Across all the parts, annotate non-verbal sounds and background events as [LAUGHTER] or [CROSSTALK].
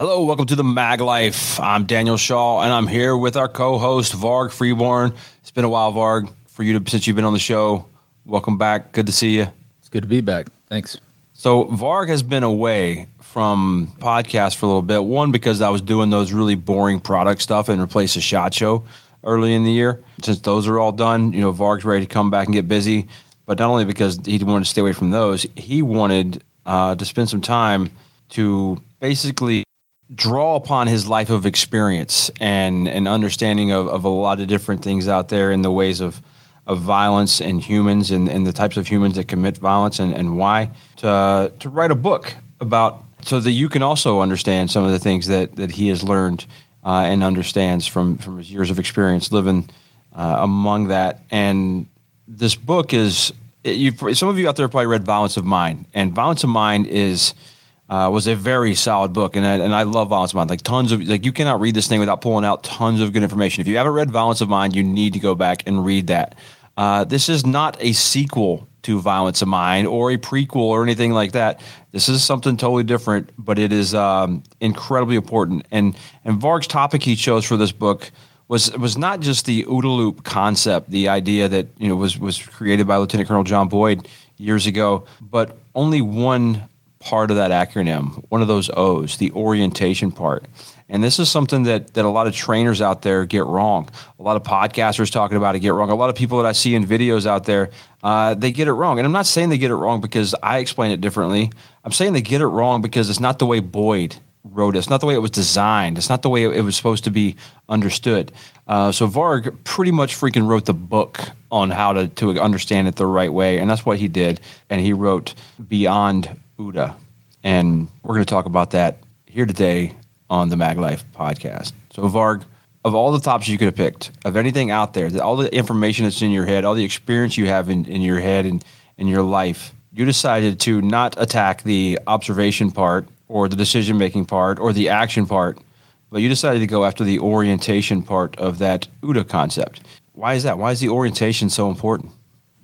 Hello, welcome to the Mag Life. I'm Daniel Shaw, and I'm here with our co-host Varg Freeborn. It's been a while, Varg, for you to since you've been on the show. Welcome back. Good to see you. It's good to be back. Thanks. So Varg has been away from podcast for a little bit. One because I was doing those really boring product stuff and replaced a shot show early in the year. Since those are all done, you know, Varg's ready to come back and get busy. But not only because he wanted to stay away from those, he wanted uh, to spend some time to basically draw upon his life of experience and an understanding of, of a lot of different things out there in the ways of of violence and humans and, and the types of humans that commit violence and, and why to to write a book about so that you can also understand some of the things that, that he has learned uh, and understands from, from his years of experience living uh, among that. And this book is, you some of you out there probably read Violence of Mind, and Violence of Mind is uh, was a very solid book, and I, and I love Violence of Mind. Like tons of like you cannot read this thing without pulling out tons of good information. If you haven't read Violence of Mind, you need to go back and read that. Uh, this is not a sequel to Violence of Mind or a prequel or anything like that. This is something totally different, but it is um, incredibly important. And and Varg's topic he chose for this book was was not just the OODA loop concept, the idea that you know was was created by Lieutenant Colonel John Boyd years ago, but only one part of that acronym, one of those O's, the orientation part. And this is something that, that a lot of trainers out there get wrong. A lot of podcasters talking about it get wrong. A lot of people that I see in videos out there, uh, they get it wrong. And I'm not saying they get it wrong because I explain it differently. I'm saying they get it wrong because it's not the way Boyd wrote it. It's not the way it was designed. It's not the way it was supposed to be understood. Uh, so Varg pretty much freaking wrote the book on how to, to understand it the right way. And that's what he did. And he wrote Beyond OODA. And we're going to talk about that here today on the Mag Life podcast. So, Varg, of all the topics you could have picked, of anything out there, all the information that's in your head, all the experience you have in, in your head and in your life, you decided to not attack the observation part or the decision making part or the action part, but you decided to go after the orientation part of that OODA concept. Why is that? Why is the orientation so important?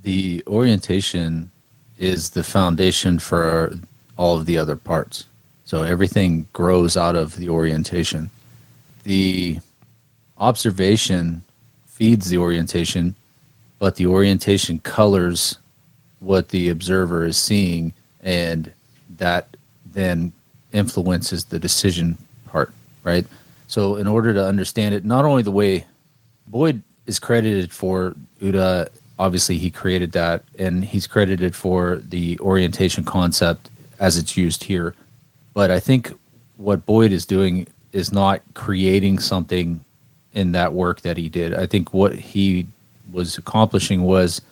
The orientation is the foundation for all of the other parts. So everything grows out of the orientation. The observation feeds the orientation, but the orientation colors what the observer is seeing, and that then influences the decision part, right? So, in order to understand it, not only the way Boyd is credited for OODA obviously he created that and he's credited for the orientation concept as it's used here. But i think what boyd is doing is not creating something in that work that he did. I think what he was accomplishing was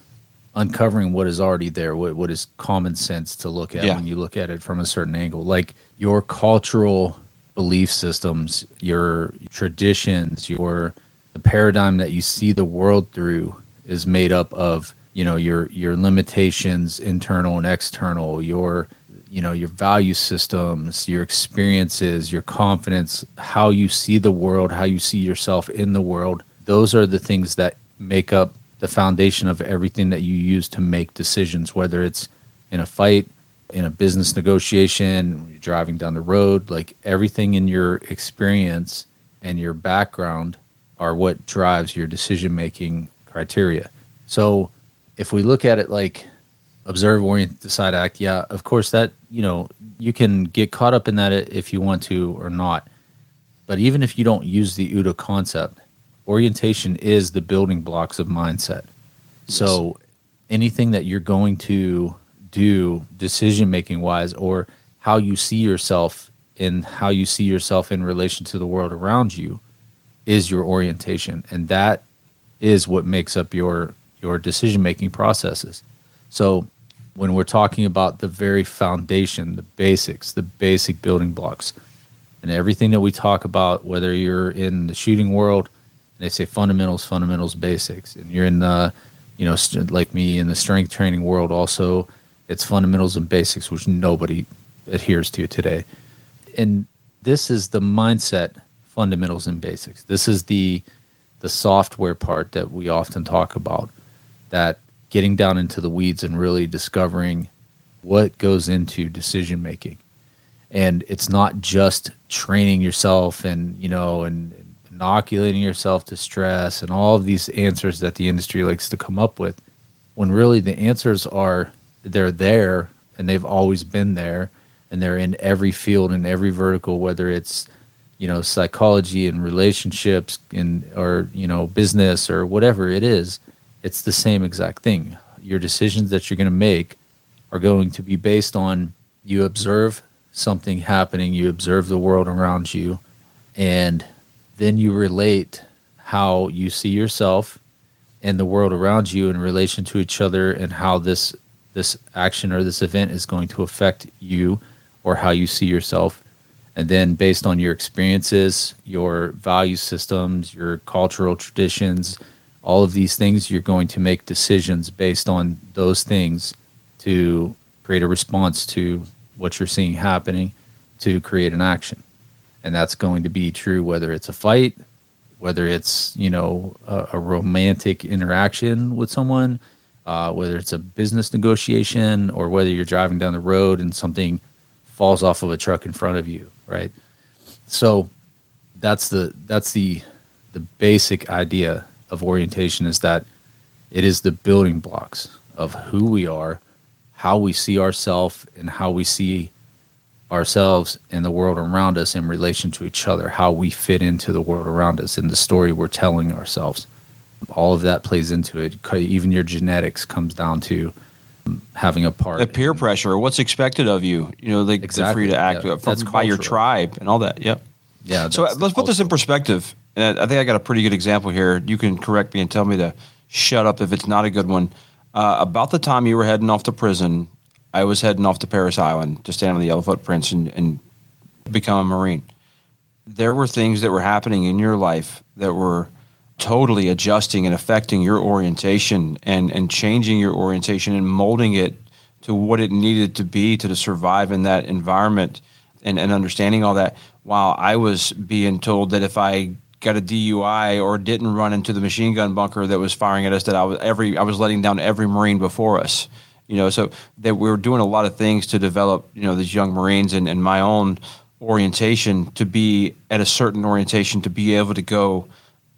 uncovering what is already there what, what is common sense to look at yeah. when you look at it from a certain angle. Like your cultural belief systems your traditions your the paradigm that you see the world through is made up of you know your your limitations internal and external your you know your value systems your experiences your confidence how you see the world how you see yourself in the world those are the things that make up the foundation of everything that you use to make decisions whether it's in a fight in a business negotiation you're driving down the road like everything in your experience and your background are what drives your decision making criteria. So if we look at it like observe, orient, decide, act, yeah, of course that you know you can get caught up in that if you want to or not. But even if you don't use the OODA concept, orientation is the building blocks of mindset. Yes. So anything that you're going to do decision making wise or how you see yourself and how you see yourself in relation to the world around you is your orientation and that is what makes up your your decision making processes. So when we're talking about the very foundation, the basics, the basic building blocks, and everything that we talk about, whether you're in the shooting world, they say fundamentals, fundamentals, basics, and you're in the, you know, like me in the strength training world, also it's fundamentals and basics, which nobody adheres to today. And this is the mindset fundamentals and basics. This is the the software part that we often talk about that getting down into the weeds and really discovering what goes into decision making. And it's not just training yourself and you know and inoculating yourself to stress and all of these answers that the industry likes to come up with when really the answers are they're there and they've always been there and they're in every field and every vertical whether it's you know psychology and relationships and or you know business or whatever it is it's the same exact thing. Your decisions that you're going to make are going to be based on you observe something happening, you observe the world around you, and then you relate how you see yourself and the world around you in relation to each other and how this this action or this event is going to affect you or how you see yourself. And then based on your experiences your value systems your cultural traditions all of these things you're going to make decisions based on those things to create a response to what you're seeing happening to create an action. And that's going to be true whether it's a fight whether it's you know a, a romantic interaction with someone uh, whether it's a business negotiation or whether you're driving down the road and something falls off of a truck in front of you right? So that's the that's the the basic idea of orientation is that it is the building blocks of who we are how we see ourselves and how we see ourselves and the world around us in relation to each other, how we fit into the world around us and the story we're telling ourselves. All of that plays into it. Even your genetics comes down to having a part. The peer pressure, what's expected of you, you know, like exactly. for you to act yeah, from, by your tribe and all that. Yep. Yeah. So let's put this in perspective. And I think I got a pretty good example here. You can correct me and tell me to shut up if it's not a good one. Uh, about the time you were heading off to prison, I was heading off to Parris Island to stand on the Yellow Footprints and, and become a Marine. There were things that were happening in your life that were totally adjusting and affecting your orientation and, and changing your orientation and molding it to what it needed to be to, to survive in that environment and, and understanding all that while I was being told that if I got a DUI or didn't run into the machine gun bunker that was firing at us that I was every I was letting down every Marine before us. You know, so that we were doing a lot of things to develop, you know, these young Marines and, and my own orientation to be at a certain orientation to be able to go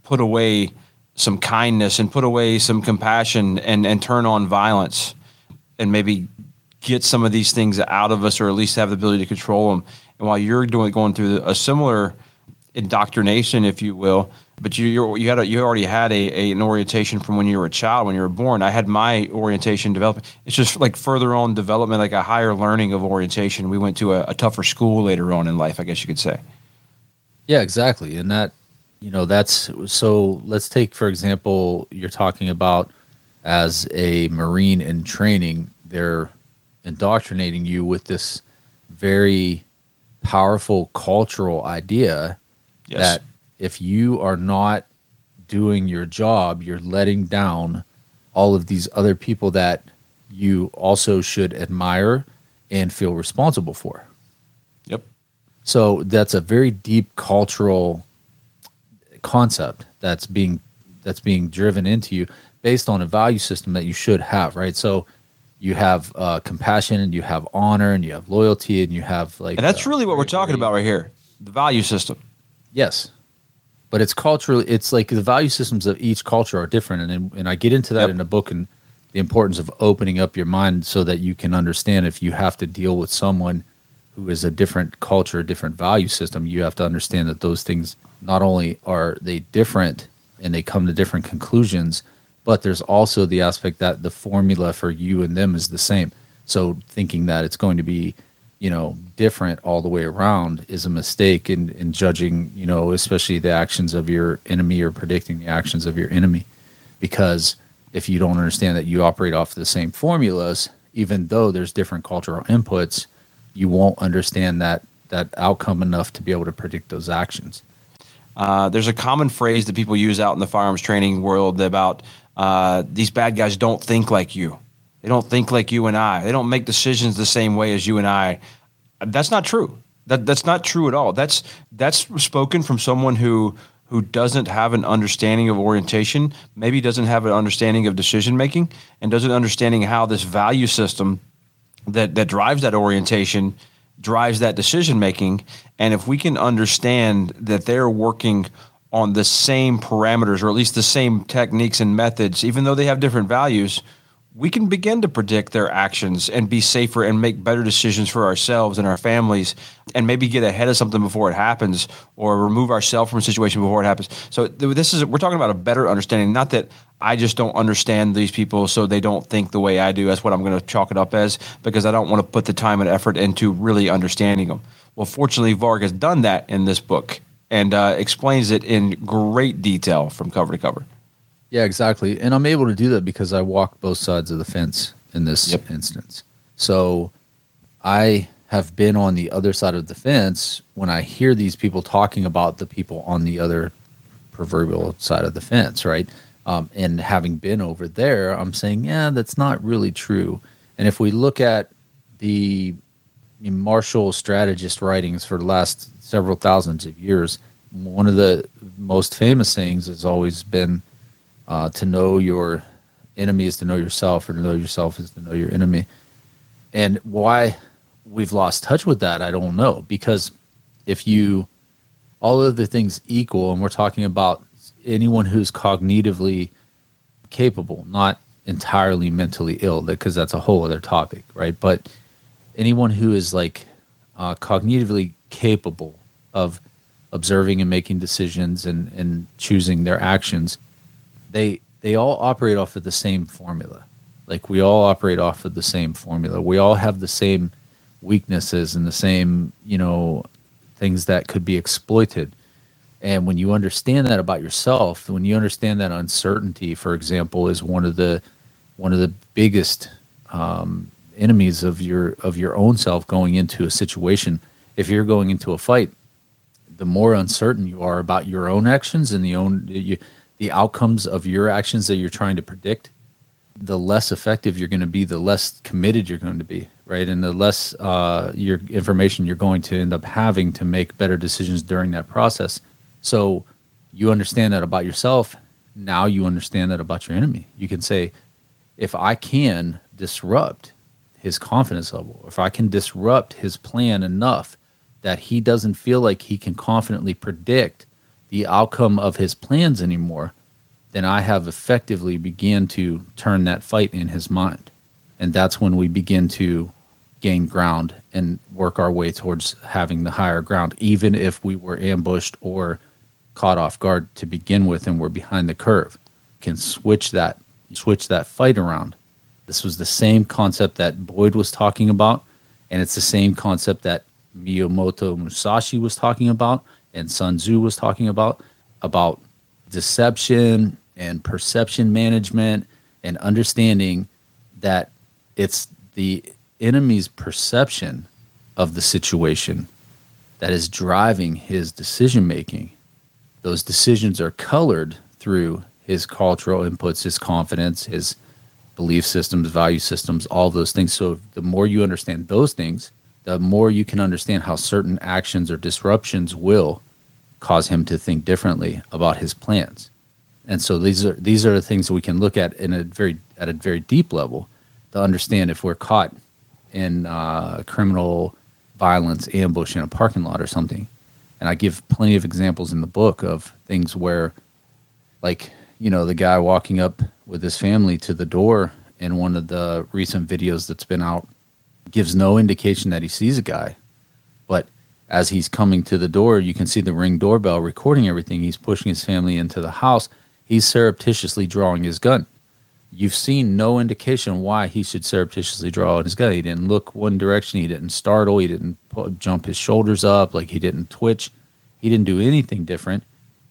put away some kindness and put away some compassion and, and turn on violence and maybe get some of these things out of us or at least have the ability to control them. And while you're doing going through a similar indoctrination, if you will. But you you you had a, you already had a, a, an orientation from when you were a child when you were born. I had my orientation development. It's just like further on development, like a higher learning of orientation. We went to a, a tougher school later on in life, I guess you could say. Yeah, exactly, and that you know that's so. Let's take for example, you're talking about as a marine in training, they're indoctrinating you with this very powerful cultural idea yes. that if you are not doing your job, you're letting down all of these other people that you also should admire and feel responsible for. Yep. So that's a very deep cultural concept that's being that's being driven into you based on a value system that you should have, right? So you have uh, compassion and you have honor and you have loyalty and you have like and that's uh, really what we're talking about right here the value system Yes, but it's culturally. It's like the value systems of each culture are different, and and I get into that yep. in the book and the importance of opening up your mind so that you can understand if you have to deal with someone who is a different culture, a different value system, you have to understand that those things not only are they different and they come to different conclusions, but there's also the aspect that the formula for you and them is the same. So thinking that it's going to be you know different all the way around is a mistake in in judging you know especially the actions of your enemy or predicting the actions of your enemy. Because if you don't understand that you operate off the same formulas even though there's different cultural inputs you won't understand that that outcome enough to be able to predict those actions. Uh, there's a common phrase that people use out in the firearms training world about uh, these bad guys don't think like you they don't think like you and I. They don't make decisions the same way as you and I. That's not true. That that's not true at all. That's that's spoken from someone who who doesn't have an understanding of orientation, maybe doesn't have an understanding of decision making, and doesn't understanding how this value system that that drives that orientation drives that decision making. And if we can understand that they're working on the same parameters or at least the same techniques and methods, even though they have different values, we can begin to predict their actions and be safer and make better decisions for ourselves and our families and maybe get ahead of something before it happens or remove ourselves from a situation before it happens. So this is we're talking about a better understanding, not that I just don't understand these people so they don't think the way I do. That's what I'm going to chalk it up as because I don't want to put the time and effort into really understanding them. Well, fortunately, Varg has done that in this book and uh, explains it in great detail from cover to cover. Yeah, exactly. And I'm able to do that because I walk both sides of the fence in this yep. instance. So I have been on the other side of the fence when I hear these people talking about the people on the other proverbial side of the fence, right? Um, and having been over there, I'm saying, yeah, that's not really true. And if we look at the martial strategist writings for the last several thousands of years, one of the most famous things has always been uh, to know your enemy is to know yourself, or to know yourself is to know your enemy. And why we've lost touch with that, I don't know. Because if you, all of the things equal, and we're talking about anyone who's cognitively capable, not entirely mentally ill, because that's a whole other topic, right? But anyone who is like uh, cognitively capable of observing and making decisions and, and choosing their actions they they all operate off of the same formula. Like we all operate off of the same formula. We all have the same weaknesses and the same, you know, things that could be exploited. And when you understand that about yourself, when you understand that uncertainty, for example, is one of the one of the biggest um, enemies of your of your own self going into a situation. If you're going into a fight, the more uncertain you are about your own actions and the own you, the outcomes of your actions that you're trying to predict, the less effective you're going to be, the less committed you're going to be, right? And the less uh, your information you're going to end up having to make better decisions during that process. So you understand that about yourself. Now you understand that about your enemy. You can say, if I can disrupt his confidence level, if I can disrupt his plan enough that he doesn't feel like he can confidently predict the outcome of his plans anymore, then I have effectively began to turn that fight in his mind. And that's when we begin to gain ground and work our way towards having the higher ground, even if we were ambushed or caught off guard to begin with and we're behind the curve. Can switch that switch that fight around. This was the same concept that Boyd was talking about, and it's the same concept that Miyamoto Musashi was talking about and Sun Tzu was talking about about deception and perception management and understanding that it's the enemy's perception of the situation that is driving his decision making. Those decisions are colored through his cultural inputs, his confidence, his belief systems, value systems, all those things. So the more you understand those things, the more you can understand how certain actions or disruptions will cause him to think differently about his plans. And so these are these are the things that we can look at in a very at a very deep level to understand if we're caught in uh, criminal violence ambush in a parking lot or something. And I give plenty of examples in the book of things where, like you know, the guy walking up with his family to the door in one of the recent videos that's been out gives no indication that he sees a guy, but as he's coming to the door, you can see the ring doorbell recording everything. He's pushing his family into the house. He's surreptitiously drawing his gun. You've seen no indication why he should surreptitiously draw his gun. He didn't look one direction. He didn't startle. He didn't jump his shoulders up. Like he didn't twitch. He didn't do anything different.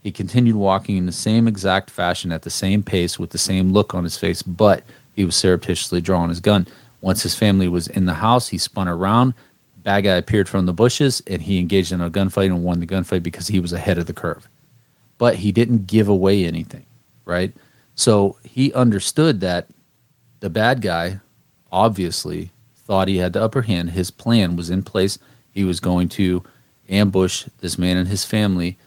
He continued walking in the same exact fashion at the same pace with the same look on his face, but he was surreptitiously drawing his gun. Once his family was in the house, he spun around, bad guy appeared from the bushes and he engaged in a gunfight and won the gunfight because he was ahead of the curve. But he didn't give away anything, right? So he understood that the bad guy obviously thought he had the upper hand. His plan was in place. He was going to ambush this man and his family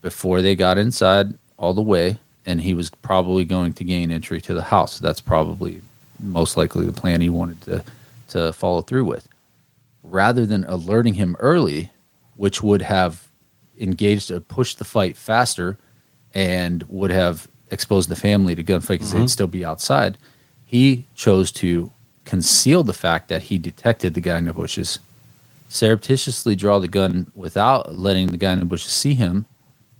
before they got inside all the way, and he was probably going to gain entry to the house. That's probably most likely the plan he wanted to to follow through with. Rather than alerting him early, which would have engaged or pushed the fight faster and would have exposed the family to gunfight because Mm-hmm. they'd still be outside. He chose to conceal the fact that he detected the guy in the bushes, surreptitiously draw the gun without letting the guy in the bushes see him,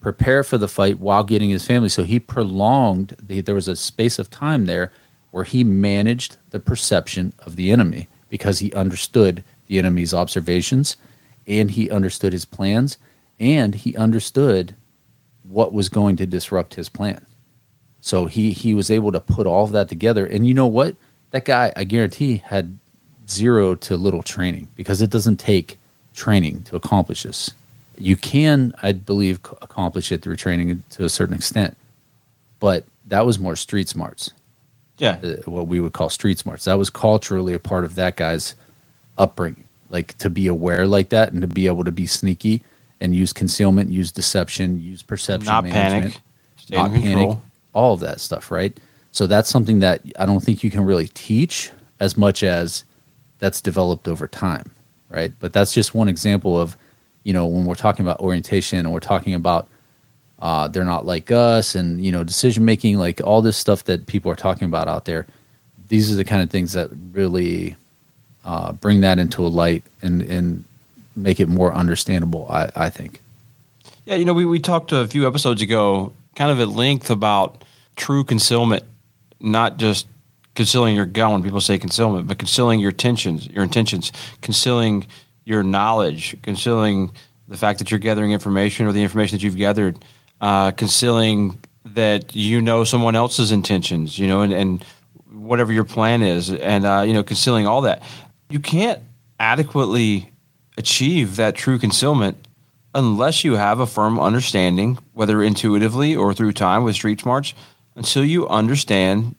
prepare for the fight while getting his family. So he prolonged, the, there was a space of time there where he managed the perception of the enemy because he understood the enemy's observations and he understood his plans and he understood what was going to disrupt his plan. So he he was able to put all of that together. And you know what? That guy, I guarantee, had zero to little training because it doesn't take training to accomplish this. You can, I believe, accomplish it through training to a certain extent, but that was more street smarts, Yeah. uh, what we would call street smarts. That was culturally a part of that guy's upbringing, like to be aware like that and to be able to be sneaky and use concealment, use deception, use perception, Not management, panic. Stay not panic, control. all of that stuff, right? So that's something that I don't think you can really teach as much as that's developed over time, right? But that's just one example of, you know, when we're talking about orientation and we're talking about uh, they're not like us and you know decision making, like all this stuff that people are talking about out there. These are the kind of things that really uh, bring that into a light and and make it more understandable. I, I think. Yeah, you know, we, we talked a few episodes ago, kind of at length about true concealment, not just concealing your gun when people say concealment, but concealing your intentions, your intentions, concealing your knowledge, concealing the fact that you're gathering information or the information that you've gathered, uh, concealing that you know someone else's intentions, you know, and, and whatever your plan is, and uh, you know, concealing all that. You can't adequately achieve that true concealment unless you have a firm understanding, whether intuitively or through time with street smarts, until you understand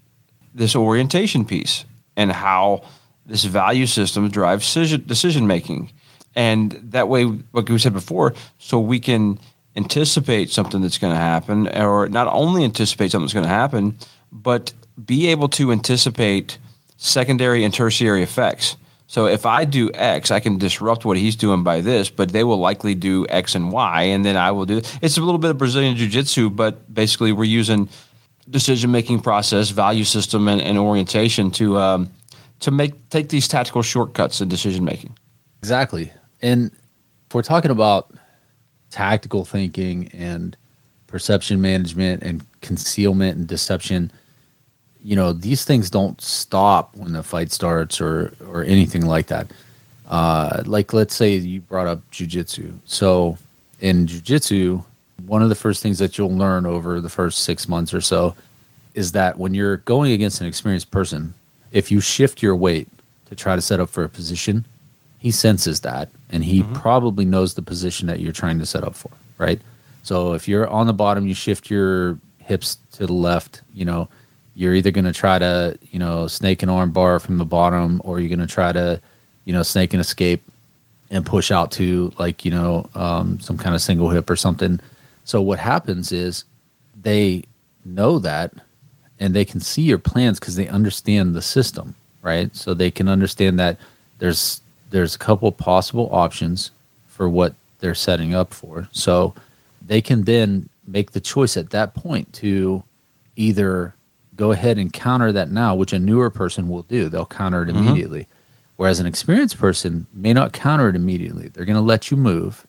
this orientation piece and how this value system drives decision, making. And that way, like we said before, so we can anticipate something that's going to happen, or not only anticipate something that's going to happen, but be able to anticipate secondary and tertiary effects. So if I do X, I can disrupt what he's doing by this, but they will likely do X and Y, and then I will do. It's a little bit of Brazilian jiu-jitsu, but basically we're using decision-making process, value system, and, and orientation to um, to make take these tactical shortcuts in decision making. Exactly. And if we're talking about tactical thinking and perception management and concealment and deception, you know, these things don't stop when the fight starts or or anything like that. Uh, like let's say you brought up jujitsu. So in jujitsu, one of the first things that you'll learn over the first six months or so is that when you're going against an experienced person, if you shift your weight to try to set up for a position, he senses that and he probably knows the position that you're trying to set up for, right? So if you're on the bottom, you shift your hips to the left, you know, you're either going to try to, you know, snake an arm bar from the bottom or you're going to try to, you know, snake and escape and push out to like, you know, um, some kind of single hip or something. So what happens is they know that and they can see your plans because they understand the system, right? So they can understand that there's there's a couple possible options for what they're setting up for. So they can then make the choice at that point to either go ahead and counter that now, which a newer person will do. They'll counter it mm-hmm. immediately. Whereas an experienced person may not counter it immediately. They're going to let you move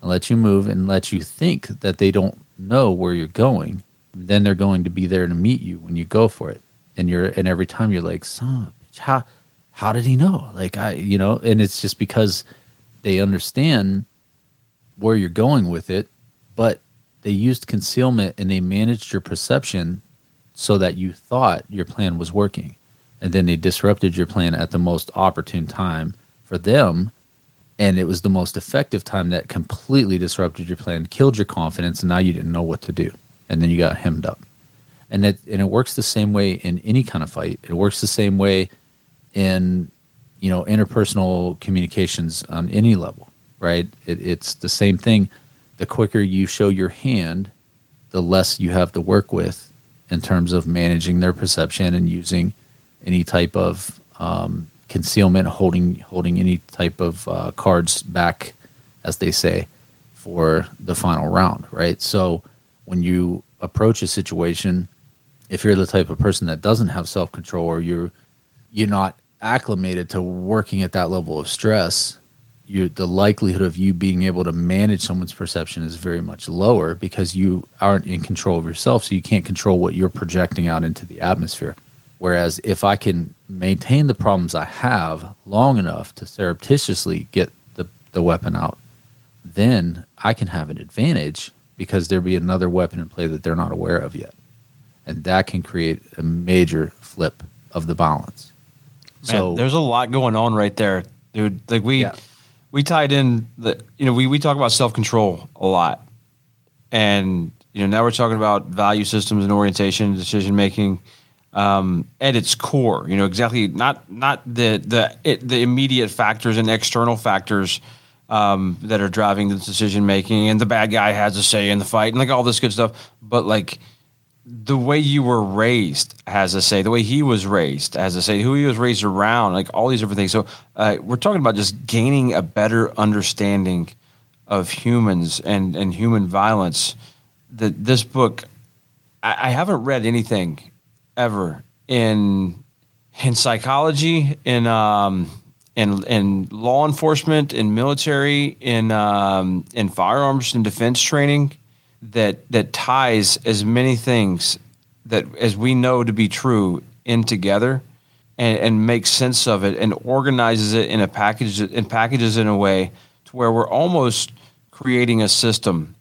and let you move and let you think that they don't know where you're going. Then they're going to be there to meet you when you go for it. And you're and every time you're like, son, bitch, how how did he know? Like I you know, and it's just because they understand where you're going with it, but they used concealment and they managed your perception so that you thought your plan was working. And then they disrupted your plan at the most opportune time for them. And it was the most effective time that completely disrupted your plan, killed your confidence, and now you didn't know what to do. And then you got hemmed up. And it and it works the same way in any kind of fight. It works the same way in you know interpersonal communications on any level, right? It, it's the same thing. The quicker you show your hand, the less you have to work with in terms of managing their perception and using any type of um, concealment, holding holding any type of uh, cards back, as they say, for the final round, right? So when you approach a situation, if you're the type of person that doesn't have self control or you're you're not acclimated to working at that level of stress, you the likelihood of you being able to manage someone's perception is very much lower because you aren't in control of yourself, so you can't control what you're projecting out into the atmosphere. Whereas if I can maintain the problems I have long enough to surreptitiously get the, the weapon out, then I can have an advantage because there'll be another weapon in play that they're not aware of yet. And that can create a major flip of the balance. Man, so there's a lot going on right there, dude. Like we yeah. We tied in the you know, we, we talk about self control a lot. And you know, now we're talking about value systems and orientation, decision making um, at its core. You know exactly not not the the it, the immediate factors and external factors um, that are driving the decision making, and the bad guy has a say in the fight, and like all this good stuff. But like the way you were raised has a say. The way he was raised has a say. Who he was raised around, like all these different things. So uh, we're talking about just gaining a better understanding of humans and and human violence. That this book, I, I haven't read anything ever in in psychology, in um, in in law enforcement, in military, in um, in firearms and defense training that that ties as many things that as we know to be true in together and, and makes sense of it and organizes it in a package and packages in a way to where we're almost creating a system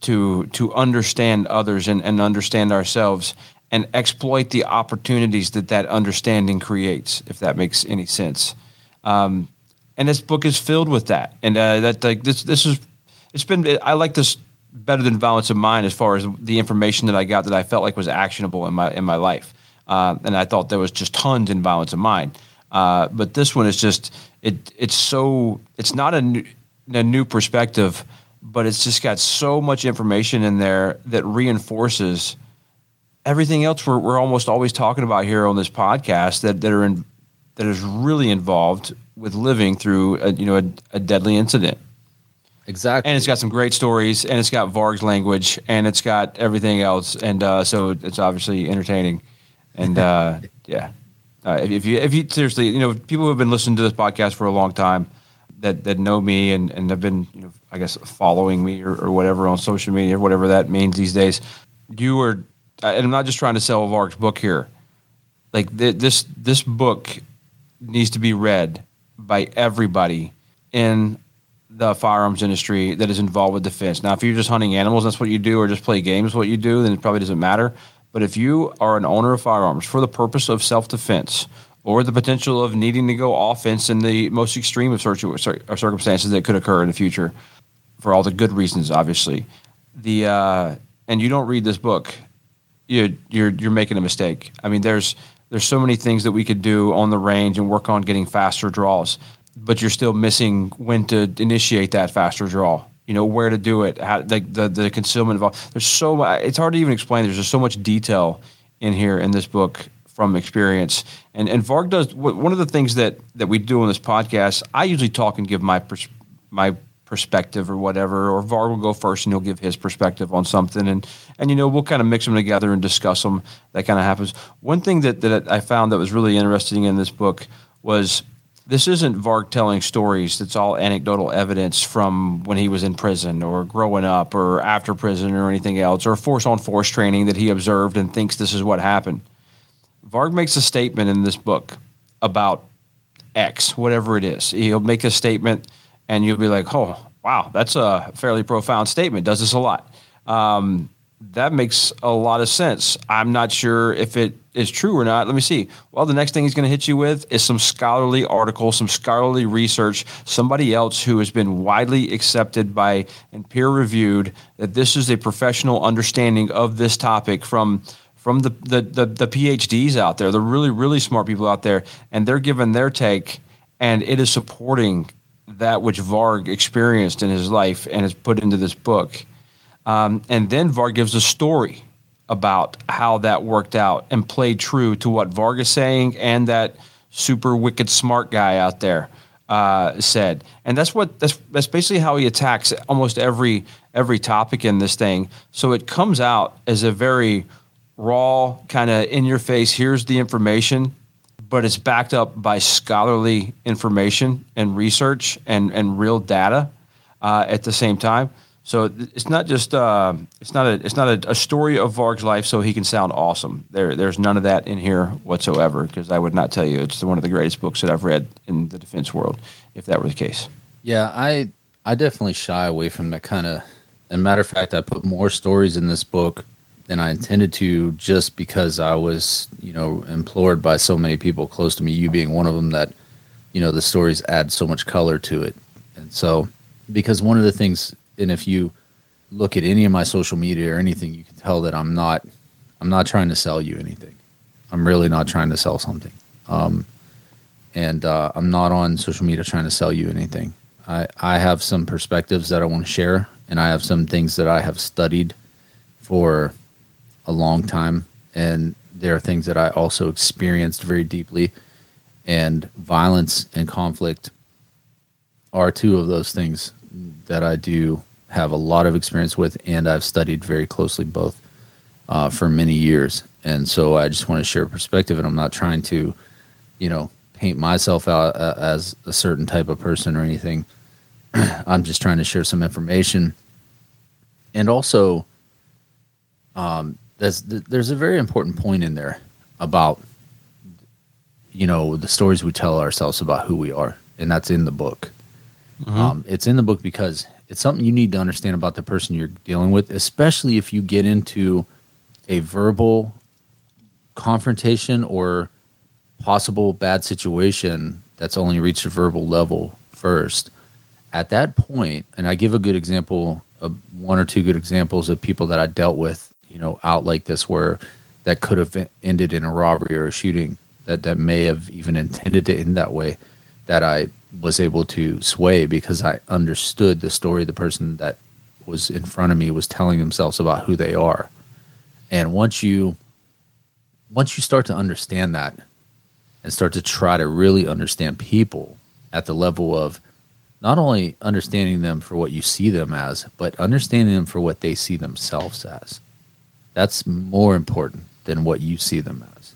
to to understand others and, and understand ourselves and exploit the opportunities that that understanding creates, if that makes any sense. Um, and this book is filled with that. And uh, that like this this is it's been I like this better than Violence of Mind as far as the information that I got that I felt like was actionable in my in my life. Uh, and I thought there was just tons in Violence of Mind. Uh, but this one is just it it's so it's not a new, a new perspective, but it's just got so much information in there that reinforces everything else we're, we're almost always talking about here on this podcast that, that are in, that is really involved with living through a, you know a, a, deadly incident. Exactly. And it's got some great stories, and it's got Varg's language, and it's got everything else, and uh, so it's obviously entertaining. And uh, [LAUGHS] yeah, uh, if, if, you if you seriously, you know, people who have been listening to this podcast for a long time that that know me and and have been, you know, I guess following me or, or whatever on social media, whatever that means these days, you are and I'm not just trying to sell Varg's book here. Like th- this, this book needs to be read by everybody in the firearms industry that is involved with defense. Now, if you're just hunting animals, that's what you do, or just play games, what you do, then it probably doesn't matter. But if you are an owner of firearms for the purpose of self defense or the potential of needing to go offense in the most extreme of circumstances that could occur in the future, for all the good reasons, obviously, the uh, and you don't read this book you're you're you're making a mistake. I mean, there's there's so many things that we could do on the range and work on getting faster draws, but you're still missing when to initiate that faster draw. You know where to do it, how like the the concealment involved. There's so much. It's hard to even explain. There's just so much detail in here in this book from experience. And and Varg does one of the things that that we do on this podcast. I usually talk and give my pers- my perspective or whatever, or Varg will go first and he'll give his perspective on something, and and you know we'll kind of mix them together and discuss them. That kind of happens. One thing that that I found that was really interesting in this book was this isn't Varg telling stories. It's all anecdotal evidence from when he was in prison or growing up or after prison or anything else or force on force training that he observed and thinks this is what happened. Varg makes a statement in this book about X, whatever it is. He'll make a statement and you'll be like, oh, wow, that's a fairly profound statement. Does this a lot. Um, that makes a lot of sense. I'm not sure if it is true or not. Let me see. Well, the next thing he's going to hit you with is some scholarly article, some scholarly research, somebody else who has been widely accepted by and peer reviewed that this is a professional understanding of this topic from from the, the the the PhDs out there, the really really smart people out there, and they're giving their take, and it is supporting that which Varg experienced in his life and has put into this book. Um, and then Varg gives a story about how that worked out and played true to what Varg is saying and that super wicked smart guy out there uh, said, and that's what that's that's basically how he attacks almost every every topic in this thing. So it comes out as a very raw, kind of in your face. Here's the information, but it's backed up by scholarly information and research and and real data uh, at the same time. So it's not just uh, it's not a it's not a, a, story of Varg's life so he can sound awesome. There there's none of that in here whatsoever because I would not tell you it's one of the greatest books that I've read in the defense world if that were the case. Yeah, I I definitely shy away from that kind of. And matter of fact, I put more stories in this book than I intended to, just because I was you know implored by so many people close to me, you being one of them, that you know the stories add so much color to it, and so because one of the things and if you look at any of my social media or anything, you can tell that I'm not I'm not trying to sell you anything. I'm really not trying to sell something. Um, and uh, I'm not on social media trying to sell you anything. I, I have some perspectives that I want to share, and I have some things that I have studied for a long time, and there are things that I also experienced very deeply. And violence and conflict are two of those things that I do have a lot of experience with, and I've studied very closely both uh, for many years. And so I just want to share a perspective, and I'm not trying to, you know, paint myself out uh, as a certain type of person or anything. [CLEARS THROAT] I'm just trying to share some information, and also, um, there's there's a very important point in there about, you know, the stories we tell ourselves about who we are, and that's in the book. Mm-hmm. Um, it's in the book because it's something you need to understand about the person you're dealing with, especially if you get into a verbal confrontation or possible bad situation that's only reached a verbal level first. At that point, and I give a good example of one or two good examples of people that I dealt with, you know, out like this where that could have ended in a robbery or a shooting that, that may have even [LAUGHS] intended to end that way that I was able to sway because I understood the story the person that was in front of me was telling themselves about who they are. And once you once you start to understand that and start to try to really understand people at the level of not only understanding them for what you see them as, but understanding them for what they see themselves as. That's more important than what you see them as.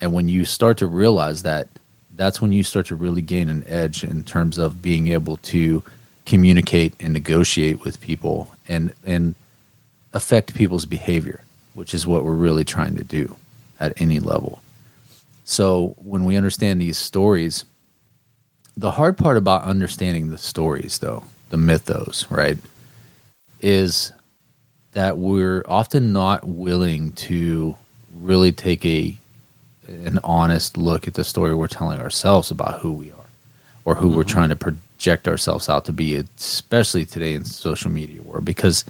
And when you start to realize that that's when you start to really gain an edge in terms of being able to communicate and negotiate with people and and affect people's behavior, which is what we're really trying to do at any level. So when we understand these stories, the hard part about understanding the stories though, the mythos, right, is that we're often not willing to really take a an honest look at the story we're telling ourselves about who we are or who mm-hmm. we're trying to project ourselves out to be, especially today in social media world, because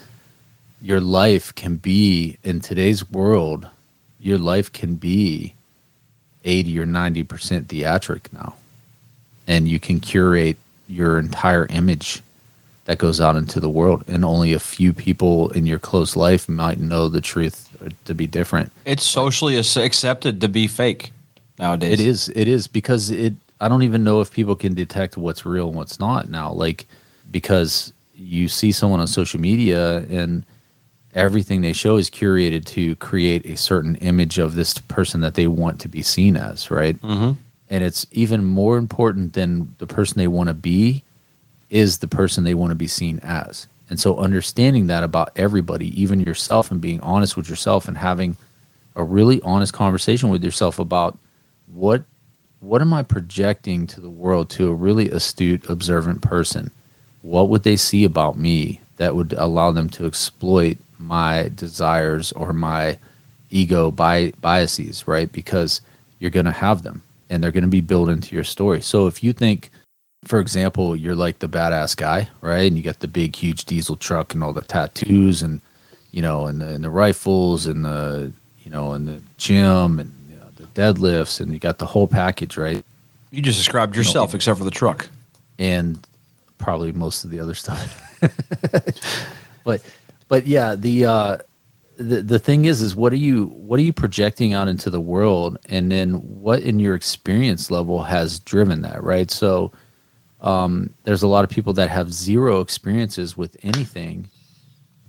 your life can be in today's world, your life can be 80 or 90% theatric now. And you can curate your entire image that goes out into the world and only a few people in your close life might know the truth to be different. It's socially accepted to be fake nowadays. It is. It is because it. I don't even know if people can detect what's real and what's not now. Like because you see someone on social media and everything they show is curated to create a certain image of this person that they want to be seen as, right? Mm-hmm. And it's even more important than the person they want to be is the person they want to be seen as. And so understanding that about everybody, even yourself, and being honest with yourself and having a really honest conversation with yourself about what what am I projecting to the world to a really astute, observant person? What would they see about me that would allow them to exploit my desires or my ego bi- biases, right? Because you're going to have them and they're going to be built into your story. So if you think for example, you're like the badass guy, right? And you got the big, huge diesel truck and all the tattoos and, you know, and the, and the rifles and the, you know, and the gym and you know, the deadlifts and you got the whole package, right? You just described yourself, you know, except for the truck. And probably most of the other stuff. [LAUGHS] but, but yeah, the, uh, the the thing is is what are you what are you projecting out into the world and then what in your experience level has driven that right so um, there's a lot of people that have zero experiences with anything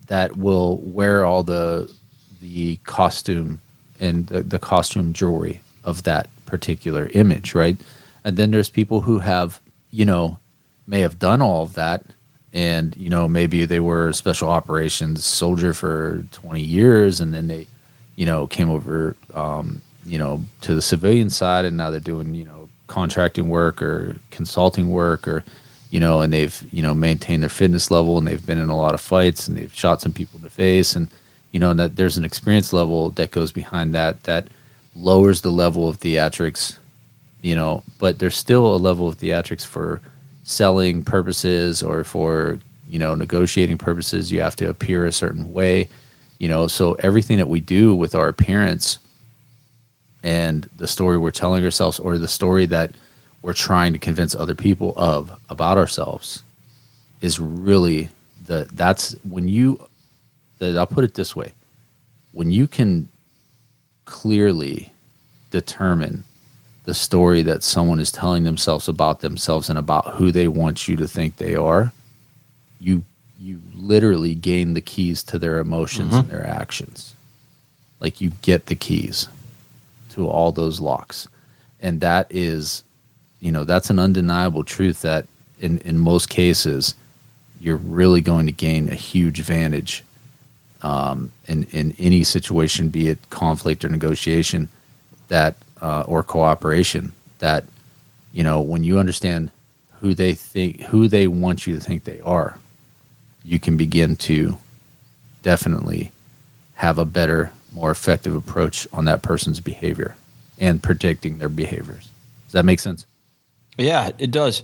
that will wear all the the costume and the, the costume jewelry of that particular image right? And then there's people who have you know may have done all of that and you know maybe they were special operations soldier for 20 years and then they you know came over um, you know to the civilian side and now they're doing you know contracting work or consulting work or you know and they've you know maintained their fitness level and they've been in a lot of fights and they've shot some people in the face and you know that there's an experience level that goes behind that that lowers the level of theatrics you know but there's still a level of theatrics for selling purposes or for you know negotiating purposes. You have to appear a certain way you know so everything that we do with our appearance and the story we're telling ourselves or the story that we're trying to convince other people of about ourselves is really the that's when you that I'll put it this way when you can clearly determine the story that someone is telling themselves about themselves and about who they want you to think they are, you you literally gain the keys to their emotions mm-hmm. and their actions. Like you get the keys to all those locks. And that is, you know, that's an undeniable truth that in, in most cases, you're really going to gain a huge advantage um, in, in any situation, be it conflict or negotiation, that uh, or cooperation that you know when you understand who they think who they want you to think they are you can begin to definitely have a better more effective approach on that person's behavior and predicting their behaviors. Does that make sense? Yeah it does.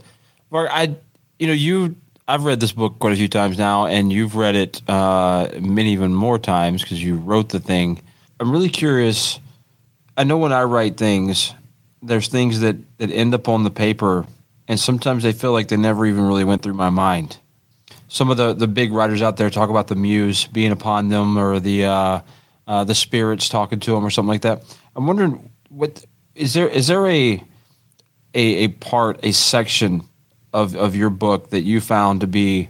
Varg i you know you i've read this book quite a few times now and you've read it uh, many even more times because you wrote the thing. I'm really curious I know when I write things, there's things that, that end up on the paper, and sometimes they feel like they never even really went through my mind. Some of the, the big writers out there talk about the muse being upon them, or the uh, uh, the spirits talking to him or something like that. I'm wondering, what is there is there a a, a part, a section of of your book that you found to be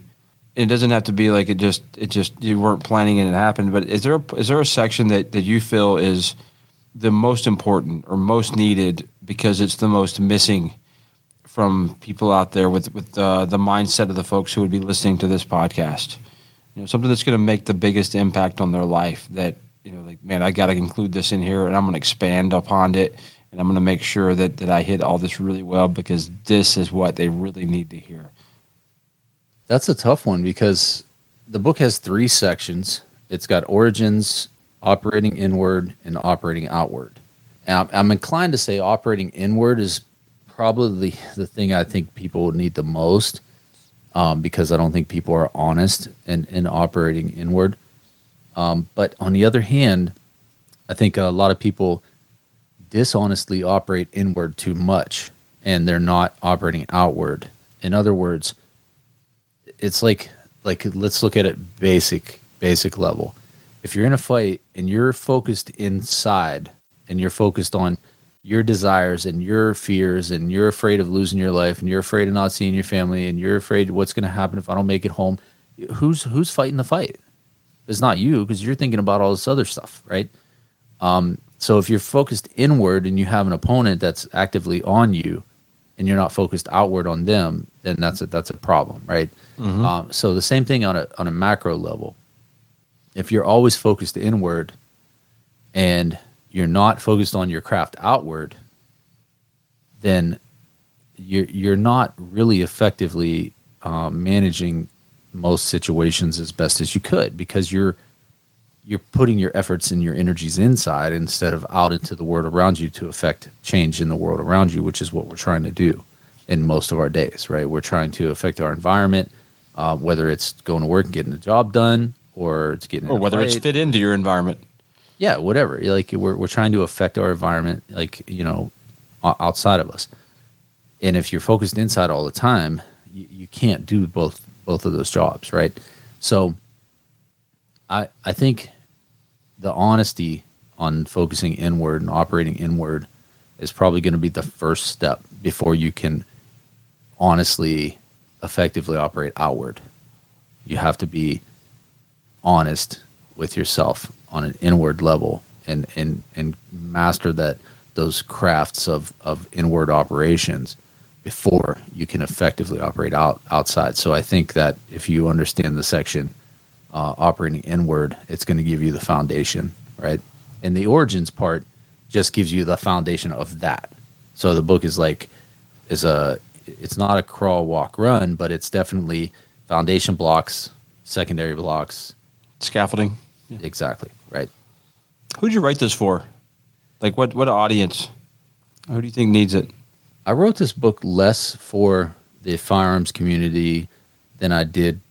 it doesn't have to be like it just it just you weren't planning and it happened but is there a, is there a section that that you feel is the most important or most needed because it's the most missing from people out there with with uh, the mindset of the folks who would be listening to this podcast. You know, something that's going to make the biggest impact on their life. That you know, like man, I got to include this in here, and I'm going to expand upon it, and I'm going to make sure that that I hit all this really well because this is what they really need to hear. That's a tough one because the book has three sections. It's got origins, operating inward and operating outward. And I'm inclined to say operating inward is probably the thing I think people would need the most um, because I don't think people are honest in, in operating inward. Um, but on the other hand, I think a lot of people dishonestly operate inward too much and they're not operating outward. In other words, it's like like let's look at it basic basic level if you're in a fight and you're focused inside and you're focused on your desires and your fears and you're afraid of losing your life and you're afraid of not seeing your family and you're afraid what's going to happen if I don't make it home, who's who's fighting the fight? It's not you because you're thinking about all this other stuff, right? Um, so if you're focused inward and you have an opponent that's actively on you, and you're not focused outward on them, then that's a that's a problem, right? Mm-hmm. Um, so the same thing on a on a macro level if you're always focused inward and you're not focused on your craft outward, then you're you're not really effectively um, managing most situations as best as you could because you're you're putting your efforts and your energies inside instead of out into the world around you to affect change in the world around you, which is what we're trying to do in most of our days, right? We're trying to affect our environment, uh, whether it's going to work and getting the job done, or it's getting or whether it's fit into your environment. Yeah, whatever. Like we're we're trying to affect our environment, like you know, outside of us. And if you're focused inside all the time, you, you can't do both both of those jobs, right? So, I I think the honesty on focusing inward and operating inward is probably going to be the first step before you can honestly effectively operate outward. You have to be honest with yourself on an inward level and and and master that those crafts of of inward operations before you can effectively operate out outside. So I think that if you understand the section uh, operating inward, it's going to give you the foundation, right? And the origins part just gives you the foundation of that. So the book is like is a it's not a crawl walk run, but it's definitely foundation blocks, secondary blocks, Scaffolding. exactly, right? Who'd you write this for? Like what what audience? Who do you think needs it? I wrote this book less for the firearms community than I did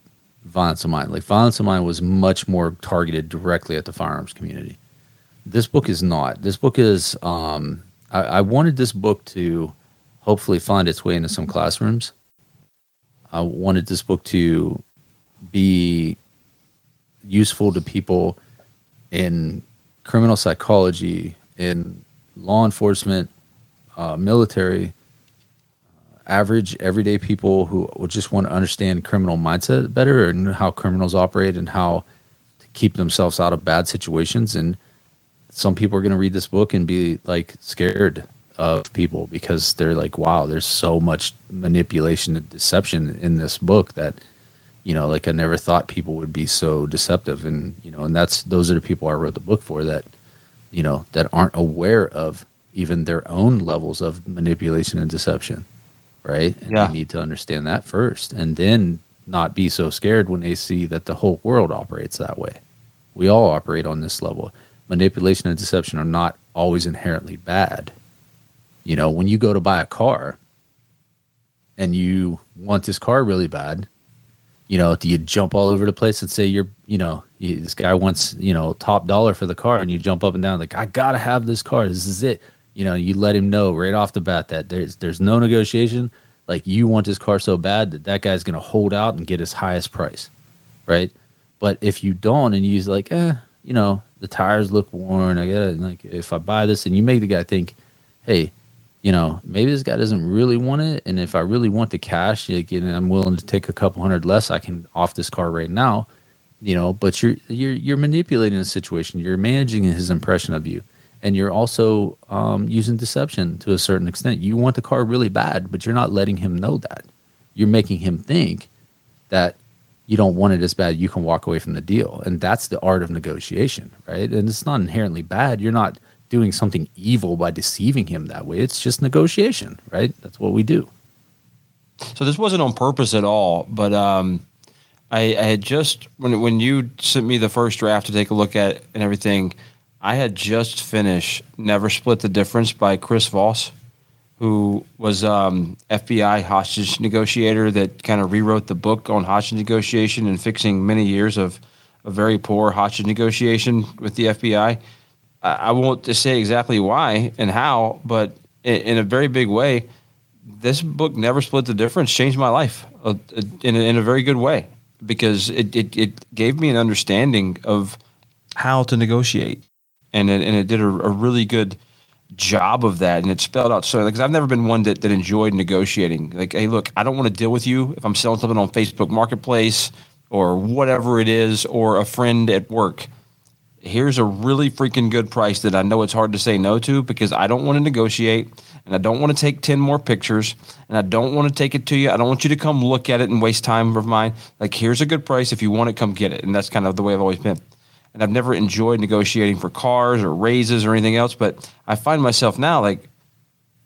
Violence of Mind. Like Violence of Mind was much more targeted directly at the firearms community. This book is not. This book is. Um, I, I wanted this book to hopefully find its way into some classrooms. I wanted this book to be useful to people in criminal psychology, in law enforcement, uh, military, average everyday people who just want to understand criminal mindset better and how criminals operate and how to keep themselves out of bad situations. And some people are going to read this book and be like scared of people because they're like wow there's so much manipulation and deception in this book that you know like i never thought people would be so deceptive. And you know and that's those are the people i wrote the book for that you know that aren't aware of even their own levels of manipulation and deception right? And Yeah. they need to understand that first and then not be so scared when they see that the whole world operates that way. We all operate on this level. Manipulation and deception are not always inherently bad. You know when you go to buy a car and you want this car really bad you know do you jump all over the place and say you're you know you, this guy wants you know top dollar for the car and you jump up and down like i gotta have this car. This is it you know you let him know right off the bat that there's there's no negotiation like you want this car so bad that that guy's gonna hold out and get his highest price right but if you don't and you're like eh you know the tires look worn i gotta like if i buy this and you make the guy think hey you know, maybe this guy doesn't really want it, and if I really want the cash, like, and I'm willing to take a couple hundred less, I can off this car right now. You know, but you're you're you're manipulating the situation. You're managing his impression of you, and you're also um, using deception to a certain extent. You want the car really bad, but you're not letting him know that. You're making him think that you don't want it as bad. You can walk away from the deal, and that's the art of negotiation, right? And it's not inherently bad. You're not doing something evil by deceiving him that way. It's just negotiation, right? That's what we do. So this wasn't on purpose at all, but um, I, I had just when when you sent me the first draft to take a look at and everything, I had just finished "Never Split the Difference" by Chris Voss, who was um, FBI hostage negotiator that kind of rewrote the book on hostage negotiation and fixing many years of a very poor hostage negotiation with the FBI. I, I won't say exactly why and how, but in, in a very big way, this book never split the difference changed my life uh, in, a, in a very good way because it, it, it gave me an understanding of how to negotiate and it, and it did a, a really good job of that and it spelled out so because I've never been one that, that enjoyed negotiating like hey look I don't want to deal with you if I'm selling something on Facebook marketplace or whatever it is or a friend at work here's a really freaking good price that I know it's hard to say no to because I don't want to negotiate and I don't want to take 10 more pictures and I don't want to take it to you. I don't want you to come look at it and waste time of mine. Like, here's a good price. If you want it, come get it. And that's kind of the way I've always been. And I've never enjoyed negotiating for cars or raises or anything else, but I find myself now like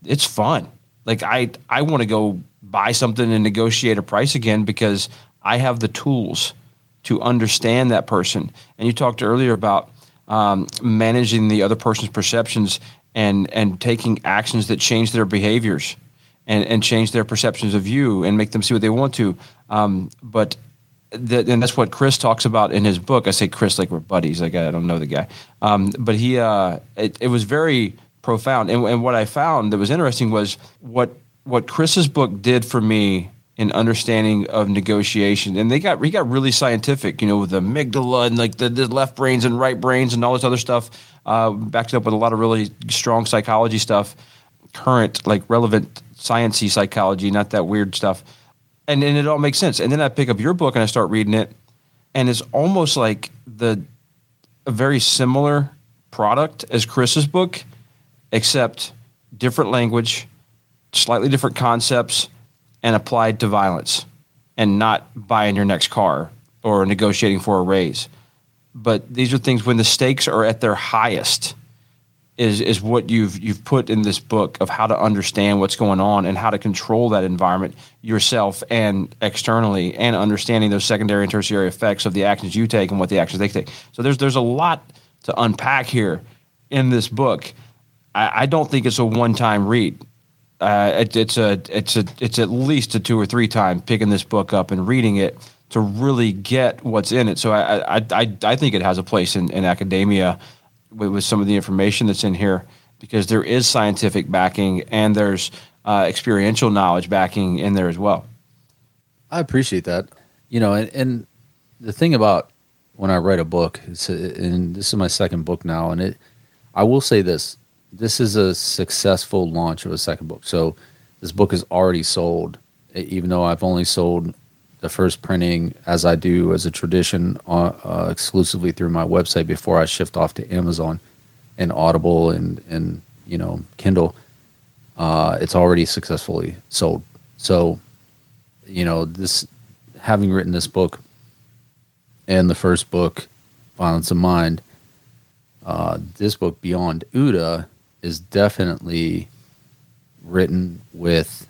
it's fun. Like I I want to go buy something and negotiate a price again because I have the tools to understand that person. And you talked earlier about um, managing the other person's perceptions and and taking actions that change their behaviors and and change their perceptions of you and make them see what they want to. Um, but that, and that's what Chris talks about in his book. I say Chris like we're buddies. Like I don't know the guy, um, but he uh, it, it was very profound. And, and what I found that was interesting was what what Chris's book did for me in understanding of negotiation. And they got he got really scientific, you know, with the amygdala and like the, the left brains and right brains and all this other stuff. Uh, backed up with a lot of really strong psychology stuff, current like relevant sciencey psychology, not that weird stuff. And and it all makes sense. And then I pick up your book and I start reading it, and it's almost like the a very similar product as Chris's book, except different language, slightly different concepts and applied to violence and not buying your next car or negotiating for a raise. But these are things when the stakes are at their highest is is what you've you've put in this book of how to understand what's going on and how to control that environment yourself and externally and understanding those secondary and tertiary effects of the actions you take and what the actions they take. So there's there's a lot to unpack here in this book. I, I don't think it's a one time read uh, it, it's a it's a it's at least a two or three time picking this book up and reading it to really get what's in it. So I I I, I think it has a place in, in academia with, with, some of the information that's in here because there is scientific backing and there's uh, experiential knowledge backing in there as well. I appreciate that. You know, and, and the thing about when I write a book, it's and this is my second book now, and it, I will say this: this is a successful launch of a second book. So this book is already sold, even though I've only sold the first printing as I do as a tradition uh, uh, exclusively through my website before I shift off to Amazon and Audible and and you know Kindle. Uh, it's already successfully sold. So, you know, this having written this book and the first book, Violence of Mind, uh, this book Beyond OODA is definitely written with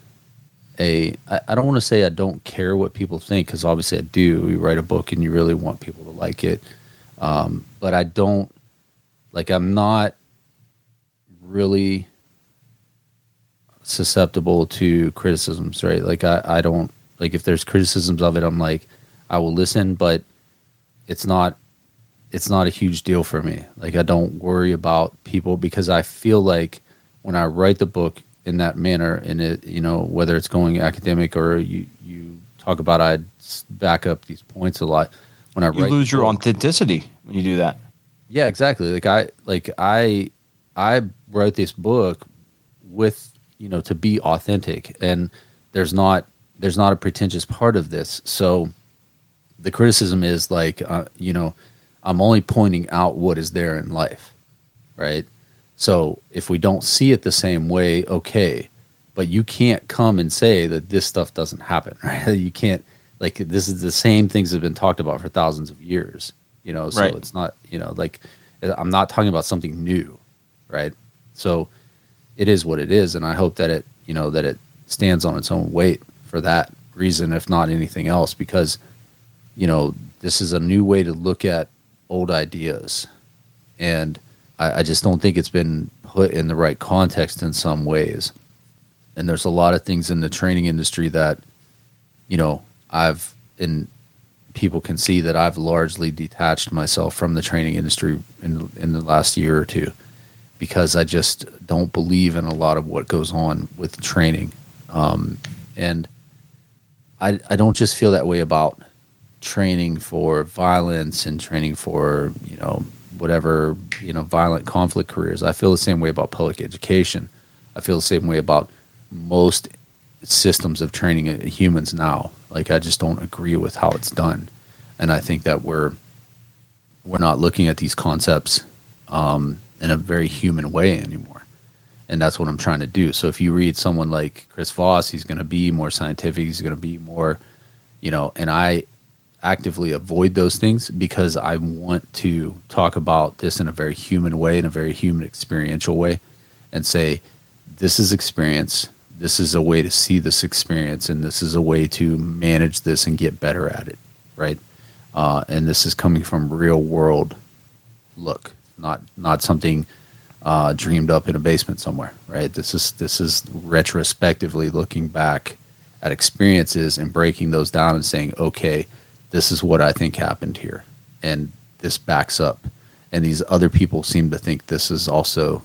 a I, I don't want to say I don't care what people think because obviously I do. You write a book and you really want people to like it, um, but I don't like. I'm not really susceptible to criticisms, right? Like I, I don't like if there's criticisms of it, I'm like I will listen, but it's not it's not a huge deal for me. Like I don't worry about people because I feel like when I write the book in that manner, and it, you know, whether it's going academic or you you talk about, I back up these points a lot. When I you lose your authenticity when you do that. Yeah, exactly. Like I like I I wrote this book with you know to be authentic, and there's not there's not a pretentious part of this. So the criticism is like uh, you know I'm only pointing out what is there in life, right? So if we don't see it the same way, okay, but you can't come and say that this stuff doesn't happen, [LAUGHS] right? You can't like this is the same things that have been talked about for thousands of years, you know. So right. it's not, you know, like uh, I'm not talking about something new, right? So it is what it is, and I hope that it, you know, that it stands on its own weight for that reason, if not anything else, because you know this is a new way to look at old ideas. And I, I just don't think it's been put in the right context in some ways. And there's a lot of things in the training industry that, you know, I've in people can see that I've largely detached myself from the training industry in in the last year or two because I just don't believe in a lot of what goes on with training. Um, and I I don't just feel that way about training for violence and training for you know whatever you know violent conflict careers. I feel the same way about public education. I feel the same way about most systems of training humans now. Like I just don't agree with how it's done, and I think that we're we're not looking at these concepts um, in a very human way anymore. And that's what I'm trying to do. So if you read someone like Chris Voss, he's going to be more scientific. He's going to be more, you know. And I actively avoid those things because I want to talk about this in a very human way, in a very human experiential way, and say, this is experience. This is a way to see this experience, and this is a way to manage this and get better at it, right? Uh, and this is coming from real world look, not not something uh, dreamed up in a basement somewhere, right? This is this is retrospectively looking back at experiences and breaking those down and saying, okay, this is what I think happened here. And this backs up. And these other people seem to think this is also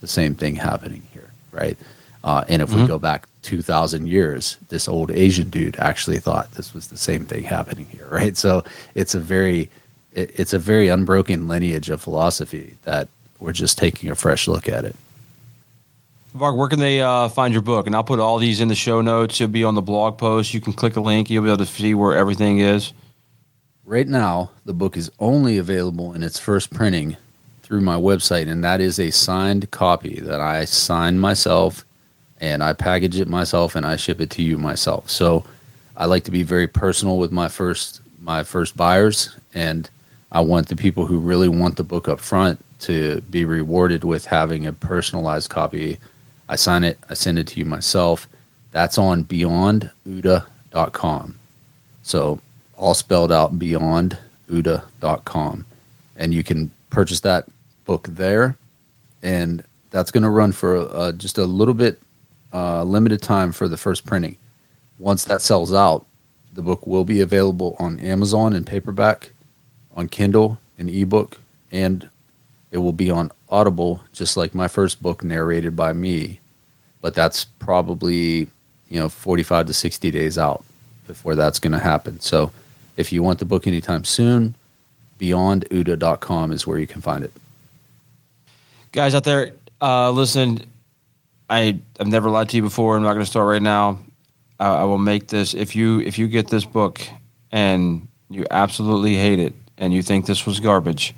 the same thing happening here, right? Uh, and if mm-hmm. we go back 2,000 years, this old Asian dude actually thought this was the same thing happening here, [LAUGHS] right? So it's a very, it's a very unbroken lineage of philosophy that we're just taking a fresh look at it. Varg, where can they uh, find your book? And I'll put all these in the show notes. It'll be on the blog post. You can click a link. You'll be able to see where everything is. Right now, the book is only available in its first printing through my website, and that is a signed copy that I sign myself and I package it myself and I ship it to you myself. So I like to be very personal with my first my first buyers and I want the people who really want the book up front to be rewarded with having a personalized copy. I sign it, I send it to you myself. That's on beyondooda.com. So all spelled out beyondooda.com. And you can purchase that book there. And that's going to run for uh, just a little bit uh, limited time for the first printing. Once that sells out, the book will be available on Amazon in paperback, on Kindle in ebook, and it will be on Audible, just like my first book narrated by me. But that's probably you know 45 to 60 days out before that's going to happen. So if you want the book anytime soon, beyondooda.com is where you can find it. Guys out there, uh, listen, I I've never lied to you before. I'm not going to start right now. I, I will make this. If you if you get this book and you absolutely hate it and you think this was garbage,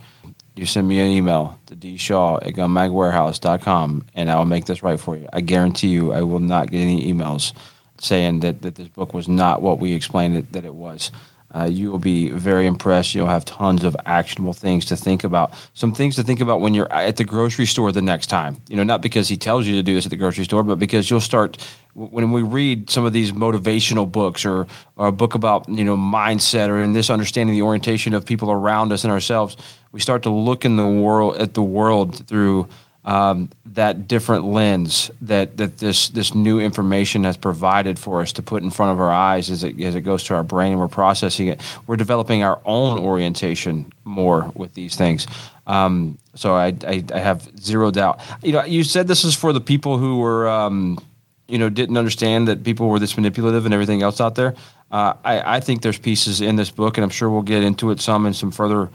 you send me an email to dshaw at gunmagwarehouse.com and I will make this right for you. I guarantee you I will not get any emails saying that, that this book was not what we explained it that it was. Uh, you will be very impressed. You'll have tons of actionable things to think about. Some things to think about when you're at the grocery store the next time. You know, not because he tells you to do this at the grocery store, but because you'll start when we read some of these motivational books or, or a book about you know mindset or in this understanding the orientation of people around us and ourselves. We start to look in the world at the world through um, that different lens that that this this new information has provided for us to put in front of our eyes as it as it goes to our brain and we're processing it. We're developing our own orientation more with these things. Um, so I, I, I have zero doubt. You know, you said this is for the people who were um, you know didn't understand that people were this manipulative and everything else out there. Uh, I, I think there's pieces in this book, and I'm sure we'll get into it some in some further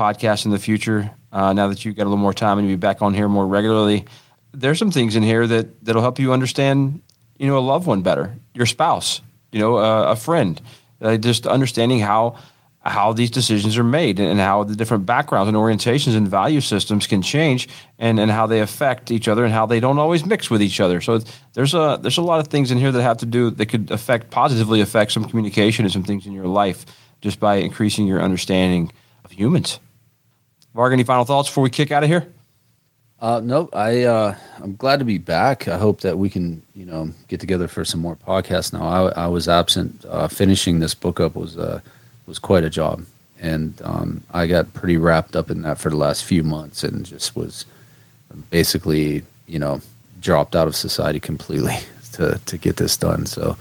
podcasts in the future uh, now that you've got a little more time and you'll be back on here more regularly. There's some things in here that that'll help you understand, you know, a loved one better, your spouse, you know, uh, a friend, uh, just understanding how how these decisions are made and how the different backgrounds and orientations and value systems can change and, and how they affect each other and how they don't always mix with each other. So there's a there's a lot of things in here that have to do that could affect positively affect some communication and some things in your life just by increasing your understanding of humans. Varg, any final thoughts before we kick out of here? Uh, no, I uh, I'm glad to be back. I hope that we can you know get together for some more podcasts. Now I, I was absent. Uh, finishing this book up was uh, was quite a job, and um, I got pretty wrapped up in that for the last few months, and just was basically you know dropped out of society completely [LAUGHS] to to get this done. So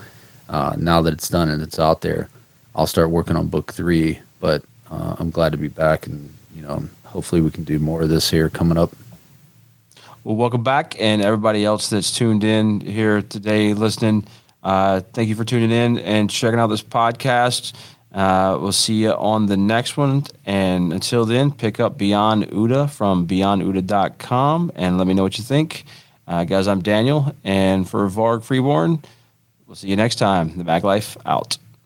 uh, now that it's done and it's out there, I'll start working on book three. But uh, I'm glad to be back and you know hopefully we can do more of this here coming up. Well, welcome back, and everybody else that's tuned in here today, listening. Uh, thank you for tuning in and checking out this podcast. Uh, we'll see you on the next one. And until then, pick up Beyond OODA from beyondooda.com and let me know what you think. Uh, guys, I'm Daniel. And for Varg Freeborn, we'll see you next time. The Mag Life out.